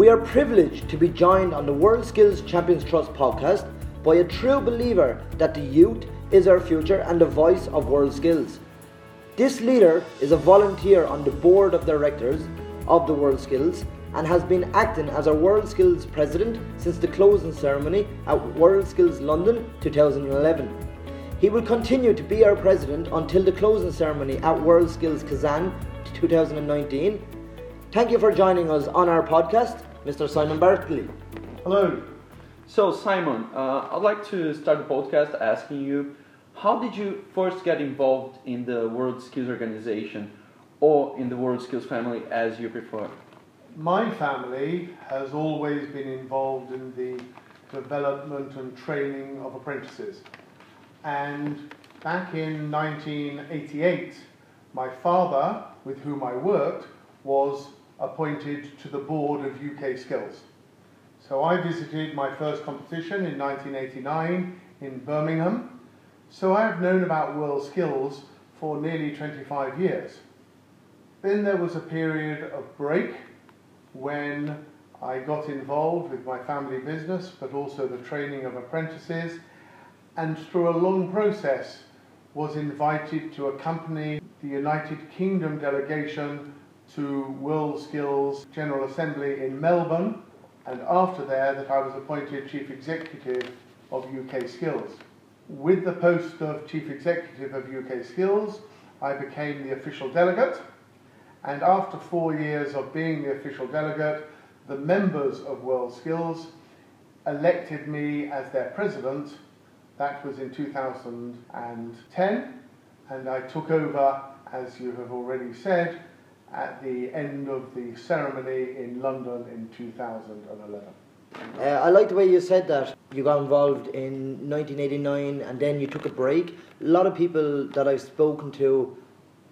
We are privileged to be joined on the World Skills Champions Trust podcast by a true believer that the youth is our future and the voice of world skills. This leader is a volunteer on the board of directors of the World Skills and has been acting as our World Skills president since the closing ceremony at World Skills London 2011. He will continue to be our president until the closing ceremony at World Skills Kazan 2019. Thank you for joining us on our podcast, Mr. Simon Bartley. Hello. So, Simon, uh, I'd like to start the podcast asking you how did you first get involved in the World Skills Organization or in the World Skills family as you prefer? My family has always been involved in the development and training of apprentices. And back in 1988, my father, with whom I worked, was appointed to the board of UK Skills. So I visited my first competition in 1989 in Birmingham. So I've known about World Skills for nearly 25 years. Then there was a period of break when I got involved with my family business, but also the training of apprentices, and through a long process was invited to accompany the United Kingdom delegation to World Skills General Assembly in Melbourne, and after there that I was appointed Chief Executive of UK Skills. With the post of Chief Executive of UK Skills, I became the official delegate, and after four years of being the official delegate, the members of World Skills elected me as their president. That was in 2010, and I took over, as you have already said, at the end of the ceremony in London in 2011. Uh, I like the way you said that. You got involved in 1989 and then you took a break. A lot of people that I've spoken to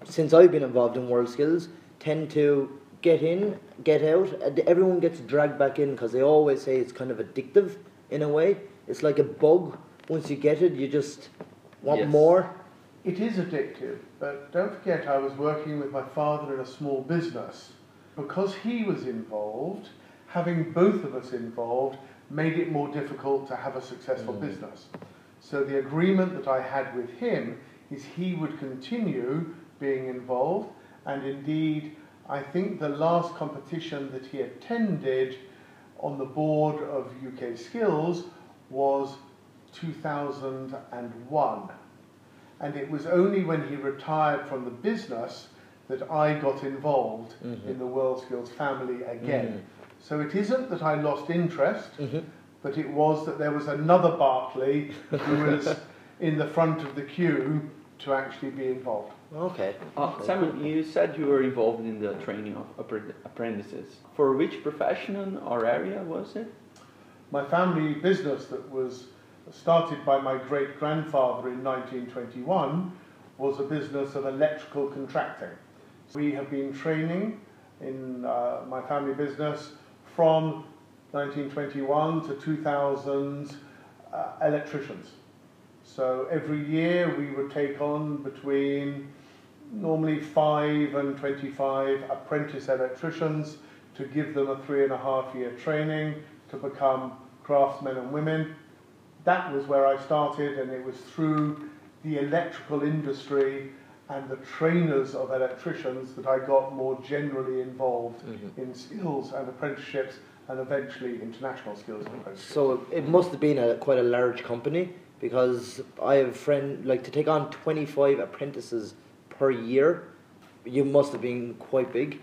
since I've been involved in World Skills tend to get in, get out. Everyone gets dragged back in because they always say it's kind of addictive in a way. It's like a bug. Once you get it, you just want yes. more. It is addictive, but don't forget I was working with my father in a small business. Because he was involved, having both of us involved made it more difficult to have a successful mm. business. So the agreement that I had with him is he would continue being involved, and indeed, I think the last competition that he attended on the board of UK Skills was 2001. And it was only when he retired from the business that I got involved mm-hmm. in the World Skills family again. Mm-hmm. So it isn't that I lost interest, mm-hmm. but it was that there was another Bartley who was in the front of the queue to actually be involved. Okay. Uh, Simon, you said you were involved in the training of apprentices. For which profession or area was it? My family business that was started by my great grandfather in 1921 was a business of electrical contracting. We have been training in uh, my family business from 1921 to 2000 uh, electricians. So every year we would take on between normally 5 and 25 apprentice electricians to give them a three and a half year training to become craftsmen and women that was where I started, and it was through the electrical industry and the trainers of electricians that I got more generally involved mm-hmm. in skills and apprenticeships and eventually international skills and apprenticeships. So it must have been a, quite a large company because I have a friend, like to take on 25 apprentices per year, you must have been quite big.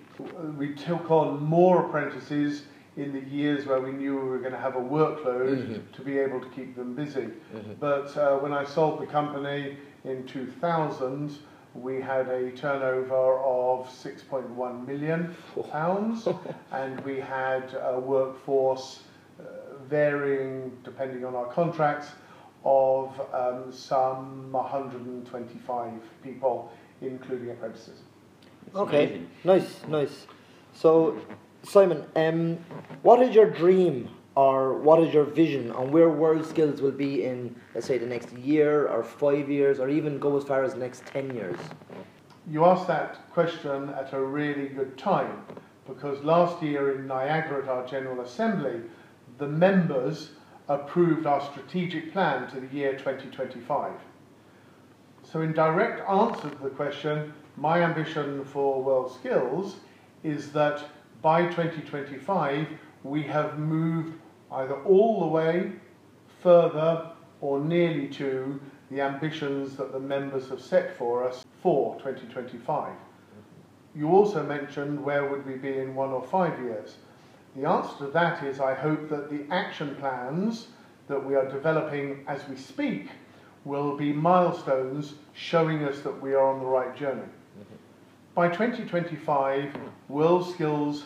We took on more apprentices in the years where we knew we were going to have a workload mm-hmm. to be able to keep them busy. Mm-hmm. But uh, when I sold the company in 2000, we had a turnover of 6.1 million pounds, and we had a workforce uh, varying depending on our contracts of um, some 125 people, including apprentices. okay, nice, nice. So Simon, um, what is your dream or what is your vision on where World Skills will be in, let's say, the next year or five years or even go as far as the next 10 years? You asked that question at a really good time because last year in Niagara at our General Assembly, the members approved our strategic plan to the year 2025. So, in direct answer to the question, my ambition for World Skills is that by 2025 we have moved either all the way, further, or nearly to the ambitions that the members have set for us for 2025. You also mentioned where would we be in one or five years. The answer to that is I hope that the action plans that we are developing as we speak will be milestones showing us that we are on the right journey. Mm-hmm. By 2025, World Skills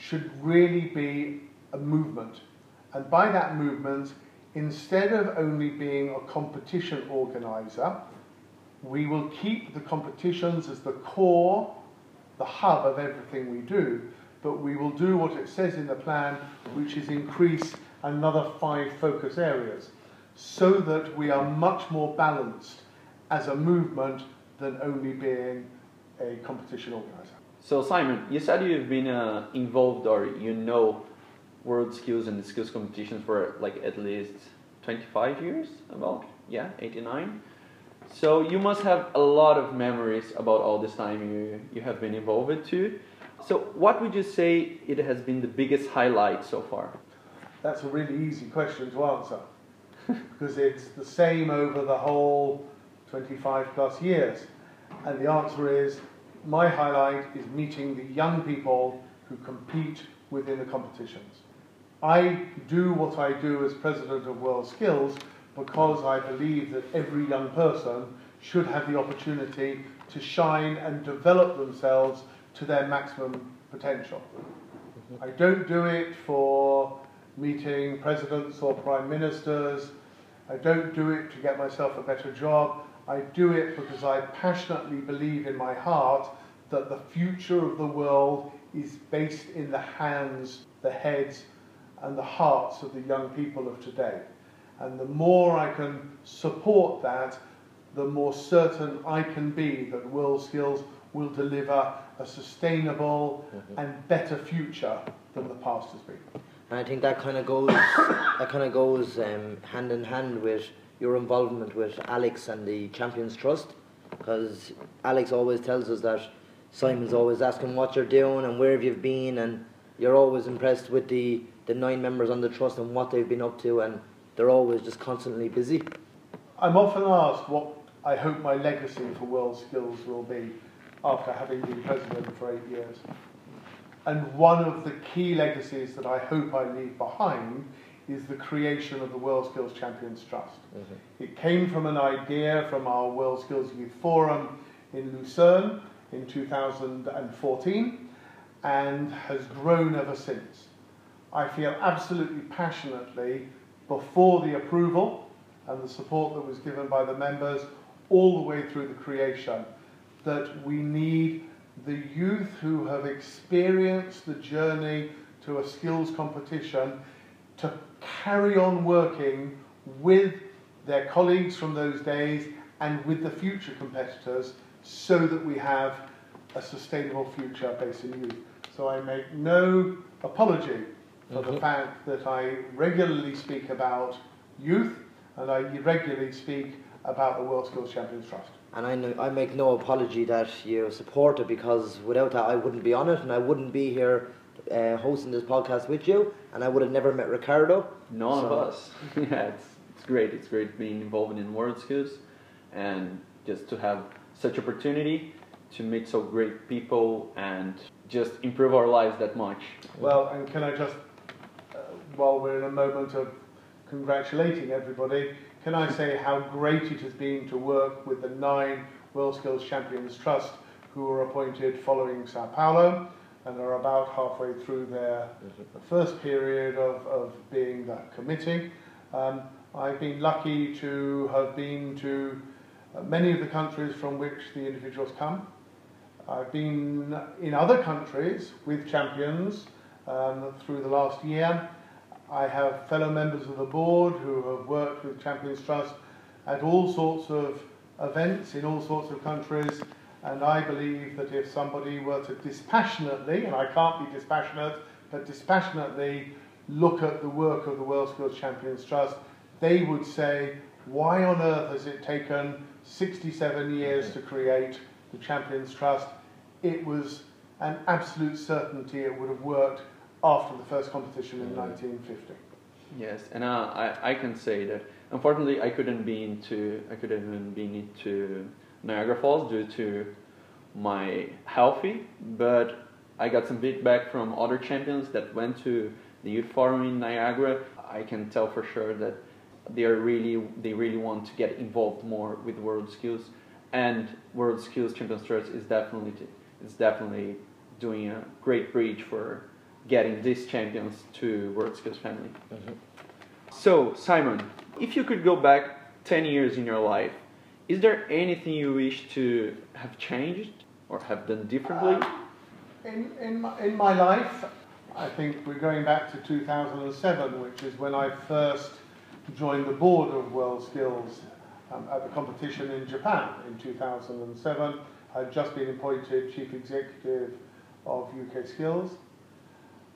should really be a movement. And by that movement, instead of only being a competition organizer, we will keep the competitions as the core, the hub of everything we do, but we will do what it says in the plan, which is increase another five focus areas, so that we are much more balanced as a movement than only being a competition organizer. So, Simon, you said you've been uh, involved or you know world skills and skills competitions for like at least 25 years, about, yeah, 89. So you must have a lot of memories about all this time you, you have been involved too. So what would you say it has been the biggest highlight so far? That's a really easy question to answer because it's the same over the whole 25 plus years. And the answer is my highlight is meeting the young people who compete within the competitions. I do what I do as president of World Skills because I believe that every young person should have the opportunity to shine and develop themselves to their maximum potential. I don't do it for meeting presidents or prime ministers. I don't do it to get myself a better job. I do it because I passionately believe in my heart that the future of the world is based in the hands, the heads, and the hearts of the young people of today. And the more I can support that, the more certain I can be that World Skills will deliver a sustainable mm-hmm. and better future than the past has been. And I think that kind of goes that kind of goes um, hand in hand with your involvement with Alex and the Champions Trust, because Alex always tells us that Simon's always asking what you're doing and where have you been, and you're always impressed with the the nine members on the trust and what they've been up to, and they're always just constantly busy. I'm often asked what I hope my legacy for World Skills will be after having been president for eight years. And one of the key legacies that I hope I leave behind is the creation of the World Skills Champions Trust. Mm-hmm. It came from an idea from our World Skills Youth Forum in Lucerne in 2014 and has grown ever since. I feel absolutely passionately before the approval and the support that was given by the members all the way through the creation that we need the youth who have experienced the journey to a skills competition to carry on working with their colleagues from those days and with the future competitors so that we have a sustainable future based in youth. So I make no apology for mm-hmm. the fact that I regularly speak about youth and I regularly speak about the World Skills Champions Trust. And I, know, I make no apology that you support it because without that I wouldn't be on it and I wouldn't be here uh, hosting this podcast with you and I would have never met Ricardo. None so. of us. yeah, it's, it's great. It's great being involved in World Skills and just to have such opportunity to meet so great people and just improve our lives that much. Well, and can I just while we're in a moment of congratulating everybody, can I say how great it has been to work with the nine World Skills Champions Trust who were appointed following Sao Paulo and are about halfway through their first period of, of being that committee. Um, I've been lucky to have been to many of the countries from which the individuals come. I've been in other countries with champions um, through the last year I have fellow members of the board who have worked with Champions Trust at all sorts of events in all sorts of countries, And I believe that if somebody were to dispassionately, and I can't be dispassionate, but dispassionately look at the work of the World Skills Champions Trust, they would say, why on earth has it taken 67 years to create the Champions Trust? It was an absolute certainty it would have worked after the first competition in 1950. Yes, and uh, I, I can say that unfortunately I couldn't be into I couldn't even be into Niagara Falls due to my healthy, but I got some feedback from other champions that went to the youth forum in Niagara. I can tell for sure that they are really they really want to get involved more with World Skills, and World Skills Champions Trust is definitely is definitely doing a great bridge for getting these champions to World Skills family. Mm-hmm. So Simon, if you could go back ten years in your life, is there anything you wish to have changed or have done differently? Uh, in, in, my, in my life, I think we're going back to 2007, which is when I first joined the board of World Skills um, at the competition in Japan in 2007. I'd just been appointed chief executive of UK Skills.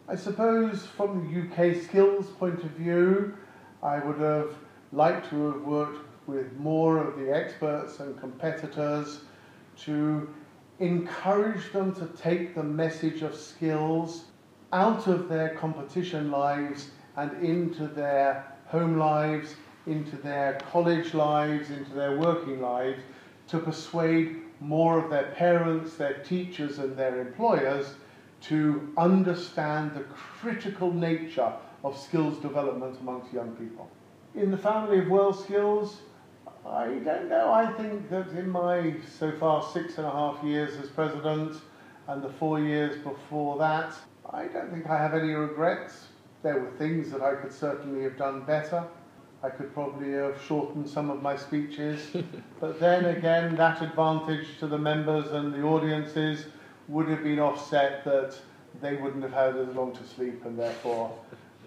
I suppose from the UK Skills point of view, I would have liked to have worked with more experts and competitors to encourage them to take the message of skills out of their competition lives and into their home lives, into their college lives, into their working lives, to persuade more of their parents, their teachers, and their employers to understand the critical nature of skills development amongst young people. In the family of world skills, I don't know. I think that in my so far six and a half years as president and the four years before that, I don't think I have any regrets. There were things that I could certainly have done better. I could probably have shortened some of my speeches. but then again, that advantage to the members and the audiences would have been offset that they wouldn't have had as long to sleep and therefore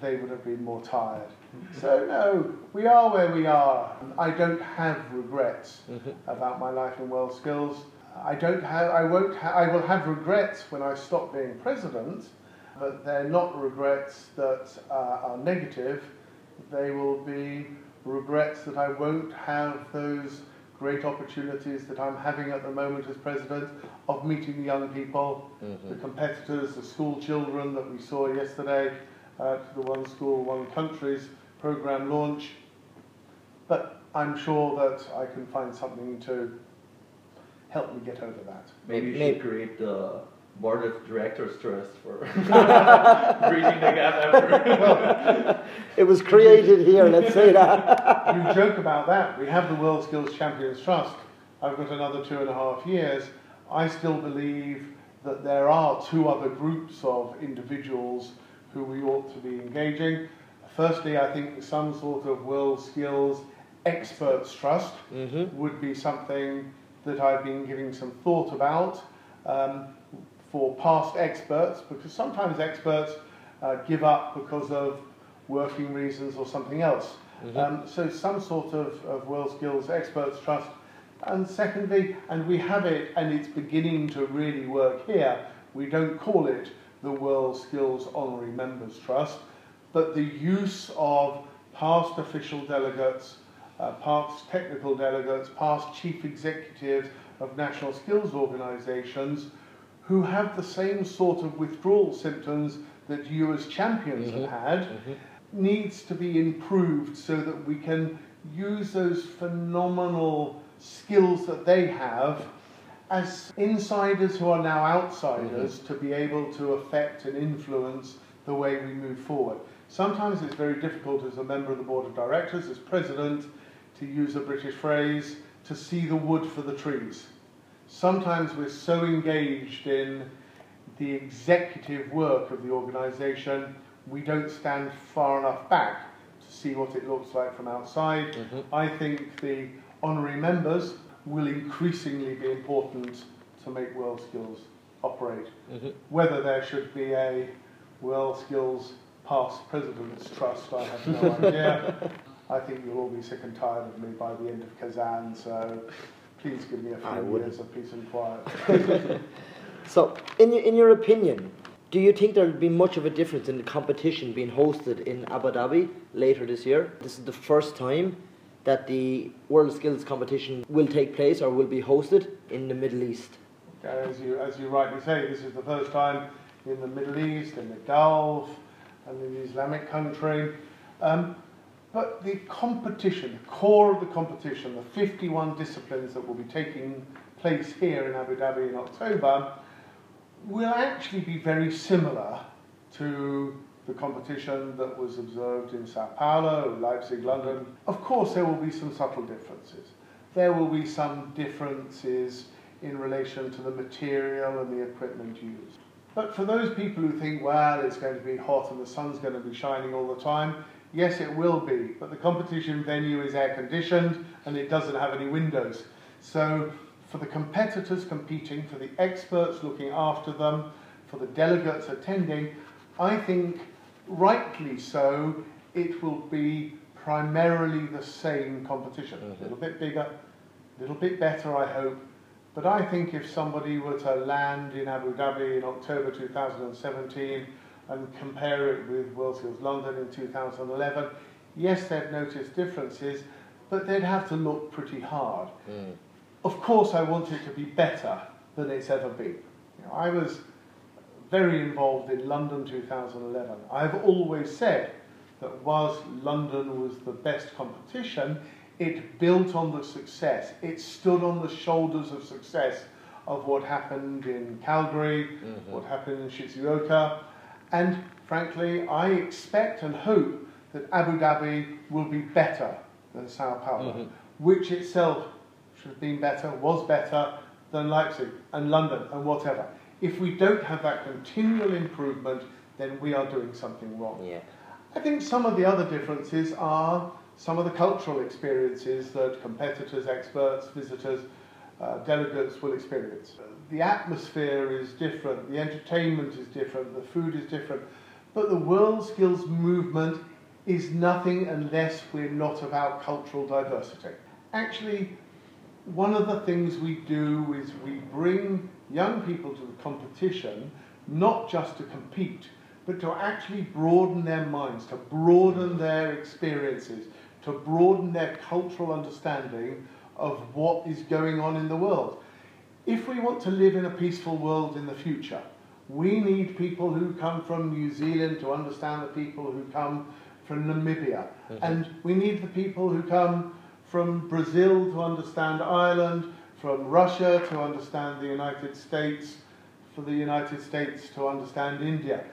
they would have been more tired. So no, we are where we are. I don't have regrets mm-hmm. about my life in world skills. I don't have. I won't. Ha- I will have regrets when I stop being president, but they're not regrets that uh, are negative. They will be regrets that I won't have those great opportunities that I'm having at the moment as president of meeting the young people, mm-hmm. the competitors, the school children that we saw yesterday at the One School, One Countries program launch. But I'm sure that I can find something to help me get over that. Maybe you should create the board of directors trust for bridging the gap after. well, it was created here, let's say that. you joke about that. We have the World Skills Champions Trust. I've got another two and a half years. I still believe that there are two other groups of individuals who we ought to be engaging. Firstly, I think some sort of world skills experts trust mm-hmm. would be something that I've been giving some thought about um, for past experts, because sometimes experts uh, give up because of working reasons or something else. Mm-hmm. Um, so some sort of, of world skills experts trust. And secondly, and we have it and it's beginning to really work here, we don't call it the World Skills Honorary Members Trust, but the use of past official delegates, uh, past technical delegates, past chief executives of national skills organisations who have the same sort of withdrawal symptoms that you as champions mm-hmm. have had mm-hmm. needs to be improved so that we can use those phenomenal skills that they have as insiders who are now outsiders mm-hmm. to be able to affect and influence the way we move forward. Sometimes it's very difficult as a member of the board of directors, as president, to use a British phrase, to see the wood for the trees. Sometimes we're so engaged in the executive work of the organisation, we don't stand far enough back to see what it looks like from outside. Mm-hmm. I think the honorary members will increasingly be important to make World Skills operate. Mm-hmm. Whether there should be a World Skills Past President's Trust, I have no idea. I think you'll all be sick and tired of me by the end of Kazan, so please give me a few years of peace and quiet. So, in, your- in your opinion, do you think there'll be much of a difference in the competition being hosted in Abu Dhabi later this year? This is the first time that the World Skills Competition will take place or will be hosted in the Middle East. As you, as you rightly say, this is the first time in the Middle East, in the Gulf, and in Islamic country. Um, but the competition, the core of the competition, the 51 disciplines that will be taking place here in Abu Dhabi in October, will actually be very similar to the competition that was observed in Sao Paulo, Leipzig, London. Of course, there will be some subtle differences. There will be some differences in relation to the material and the equipment used. But for those people who think, well, it's going to be hot and the sun's going to be shining all the time, yes, it will be. But the competition venue is air conditioned and it doesn't have any windows. So for the competitors competing, for the experts looking after them, for the delegates attending, I think rightly so, it will be primarily the same competition. A little bit bigger, a little bit better, I hope. But I think if somebody were to land in Abu Dhabi in October 2017 and compare it with Skills London in 2011, yes, they'd notice differences, but they'd have to look pretty hard. Hmm. Of course, I want it to be better than it's ever been. You know, I was very involved in London 2011. I've always said that whilst London was the best competition, it built on the success. It stood on the shoulders of success of what happened in Calgary, mm-hmm. what happened in Shizuoka, and frankly, I expect and hope that Abu Dhabi will be better than Sao Paulo, mm-hmm. which itself should have been better, was better than Leipzig and London and whatever. If we don't have that continual improvement, then we are doing something wrong. Yeah. I think some of the other differences are some of the cultural experiences that competitors, experts, visitors, uh, delegates will experience. The atmosphere is different, the entertainment is different, the food is different, but the world skills movement is nothing unless we're not about cultural diversity. Actually, one of the things we do is we bring young people to the competition not just to compete, but to actually broaden their minds, to broaden their experiences, to broaden their cultural understanding of what is going on in the world. If we want to live in a peaceful world in the future, we need people who come from New Zealand to understand the people who come from Namibia. Mm-hmm. And we need the people who come from Brazil to understand Ireland, from Russia to understand the United States, for the United States to understand India.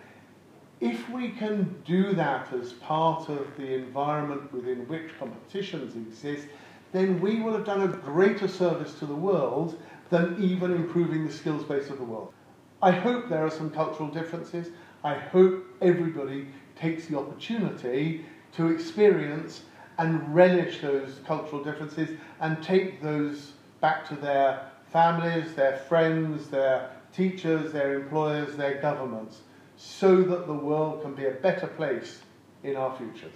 If we can do that as part of the environment within which competitions exist, then we will have done a greater service to the world than even improving the skills base of the world. I hope there are some cultural differences. I hope everybody takes the opportunity to experience and relish those cultural differences and take those back to their families, their friends, their teachers, their employers, their governments, so that the world can be a better place in our futures.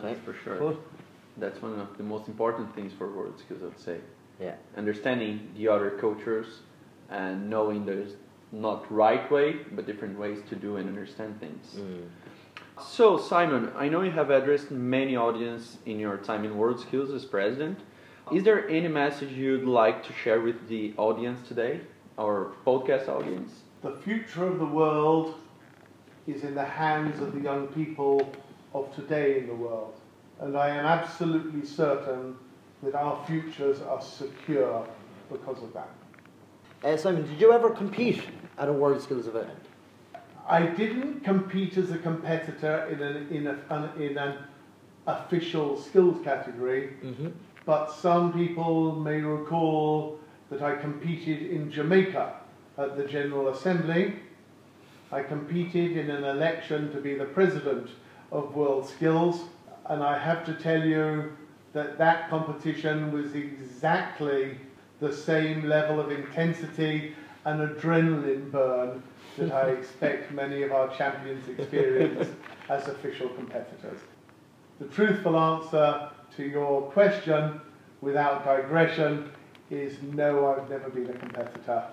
That's for sure. Good. That's one of the most important things for world skills, I'd say. Yeah. Understanding the other cultures and knowing there's not right way, but different ways to do and understand things. Mm. So, Simon, I know you have addressed many audience in your time in World Skills as president. Is there any message you'd like to share with the audience today, our podcast audience? The future of the world is in the hands of the young people of today in the world. And I am absolutely certain that our futures are secure because of that. Uh, Simon, did you ever compete at a World Skills event? I didn't compete as a competitor in an, in a, an, in an official skills category, Mm-hmm. but some people may recall that I competed in Jamaica at the General Assembly. I competed in an election to be the president of World Skills, and I have to tell you that that competition was exactly the same level of intensity and adrenaline burn that I expect many of our champions experience as official competitors. The truthful answer to your question, without digression, is no, I've never been a competitor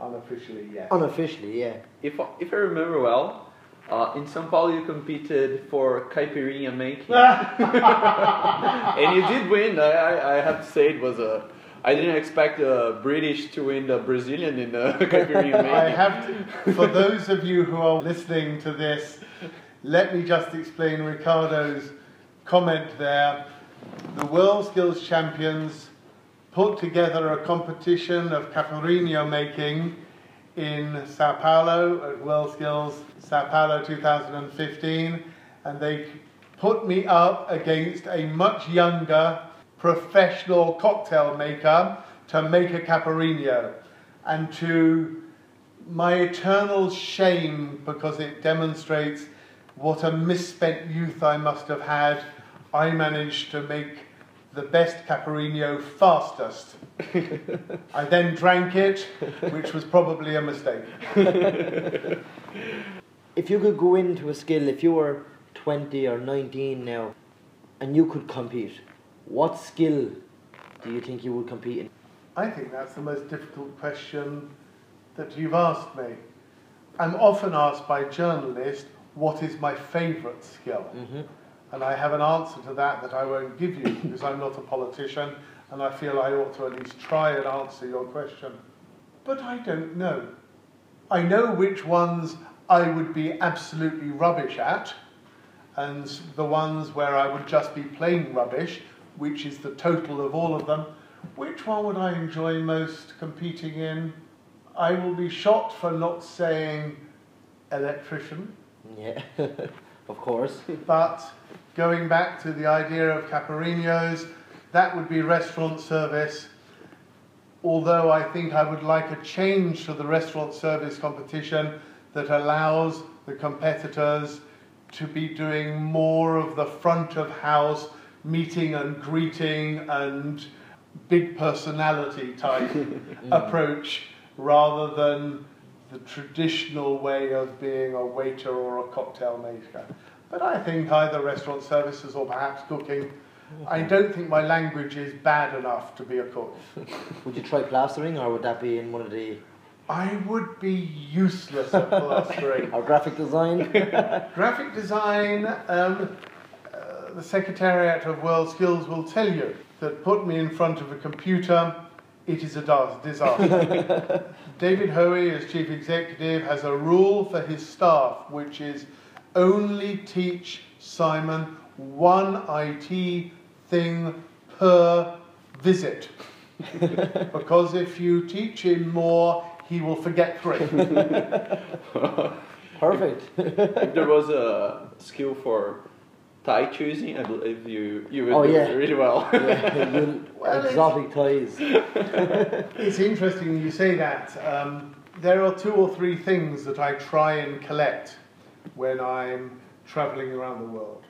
unofficially yeah. Unofficially, yeah. If, I- if I remember well, uh, in São Paulo you competed for caipirinha making. and you did win. I, I, I have to say it was a. I didn't expect the British to win the Brazilian in the caipirinha making. I have to, for those of you who are listening to this, let me just explain Ricardo's comment there. The World Skills Champions put together a competition of caipirinha making in Sao Paulo at World Skills Sao Paulo 2015, and they put me up against a much younger professional cocktail maker to make a caipirinha. And to my eternal shame, because it demonstrates what a misspent youth I must have had, I managed to make the best caipirinha fastest. I then drank it, which was probably a mistake. If you could go into a skill, if you were 20 or 19 now, and you could compete, what skill do you think you would compete in? I think that's the most difficult question that you've asked me. I'm often asked by journalists, what is my favourite skill? Mm-hmm. And I have an answer to that that I won't give you because I'm not a politician and I feel I ought to at least try and answer your question. But I don't know. I know which ones I would be absolutely rubbish at, and the ones where I would just be plain rubbish, which is the total of all of them. Which one would I enjoy most competing in? I will be shot for not saying electrician. Yeah, of course. But going back to the idea of caipirinhas, that would be restaurant service. Although I think I would like a change to the restaurant service competition that allows the competitors to be doing more of the front of house meeting and greeting and big personality type approach rather than the traditional way of being a waiter or a cocktail maker. But I think either restaurant services or perhaps cooking. I don't think my language is bad enough to be a cook. Would you try plastering, or would that be in one of the I would be useless at plastering. or graphic design? Graphic design, um, uh, the Secretariat of World Skills will tell you that put me in front of a computer, it is a disaster. David Hoey, as chief executive, has a rule for his staff, which is only teach Simon one IT thing per visit. because if you teach him more, he will forget three. Perfect. if there was a skill for tie choosing, I believe you you would Oh, do yeah. really well. yeah, Well, exotic toys. It's interesting you say that. Um, there are two or three things that I try and collect when I'm traveling around the world.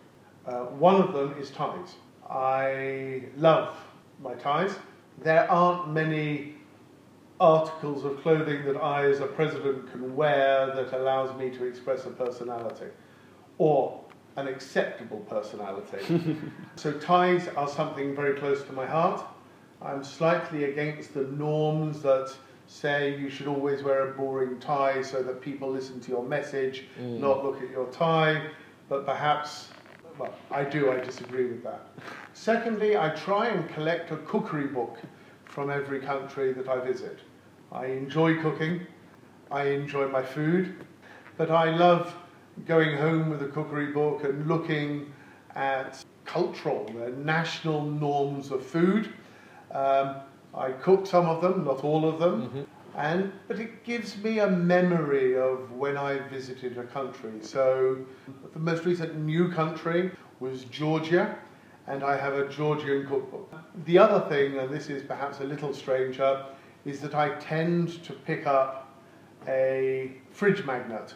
Uh, one of them is ties. I love my ties. There aren't many articles of clothing that I, as a president, can wear that allows me to express a personality or an acceptable personality. so, ties are something very close to my heart. I'm slightly against the norms that say you should always wear a boring tie so that people listen to your message, mm. not look at your tie, but perhaps, well, I do, I disagree with that. Secondly, I try and collect a cookery book from every country that I visit. I enjoy cooking, I enjoy my food, but I love going home with a cookery book and looking at cultural, national norms of food. Um, I cook some of them, not all of them, and but it gives me a memory of when I visited a country. So the most recent new country was Georgia, and I have a Georgian cookbook. The other thing, and this is perhaps a little stranger, is that I tend to pick up a fridge magnet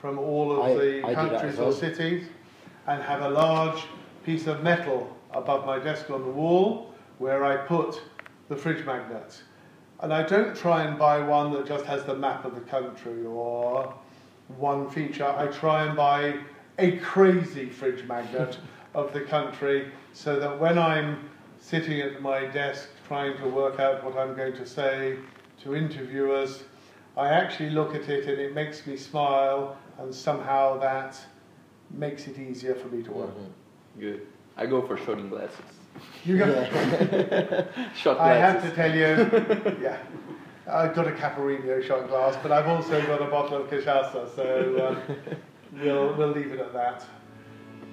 from all of I- the I countries or cities and have a large piece of metal above my desk on the wall where I put the fridge magnets. And I don't try and buy one that just has the map of the country or one feature. I try and buy a crazy fridge magnet of the country so that when I'm sitting at my desk trying to work out what I'm going to say to interviewers, I actually look at it and it makes me smile, and somehow that makes it easier for me to work. Mm-hmm. Good. I go for shooting glasses. You go. Shot I have to tell you, yeah, I've got a Caipirinha shot glass, but I've also got a bottle of cachaça, so um, we'll, we'll leave it at that.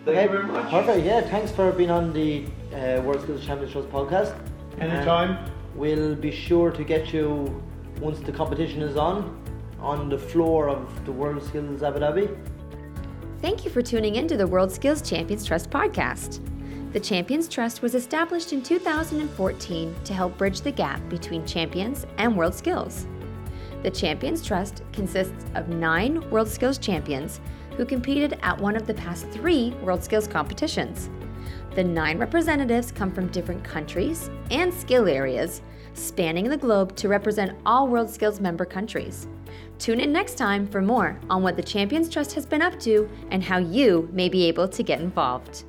Thank you very much. Perfect. Yeah, thanks for being on the uh, World Skills Champions Trust podcast. Anytime. And we'll be sure to get you once the competition is on, on the floor of the World Skills Abu Dhabi. Thank you for tuning in to the World Skills Champions Trust podcast. The Champions Trust was established in 2014 to help bridge the gap between champions and world skills. The Champions Trust consists of nine World Skills champions who competed at one of the past three World Skills competitions. The nine representatives come from different countries and skill areas, spanning the globe to represent all World Skills member countries. Tune in next time for more on what the Champions Trust has been up to and how you may be able to get involved.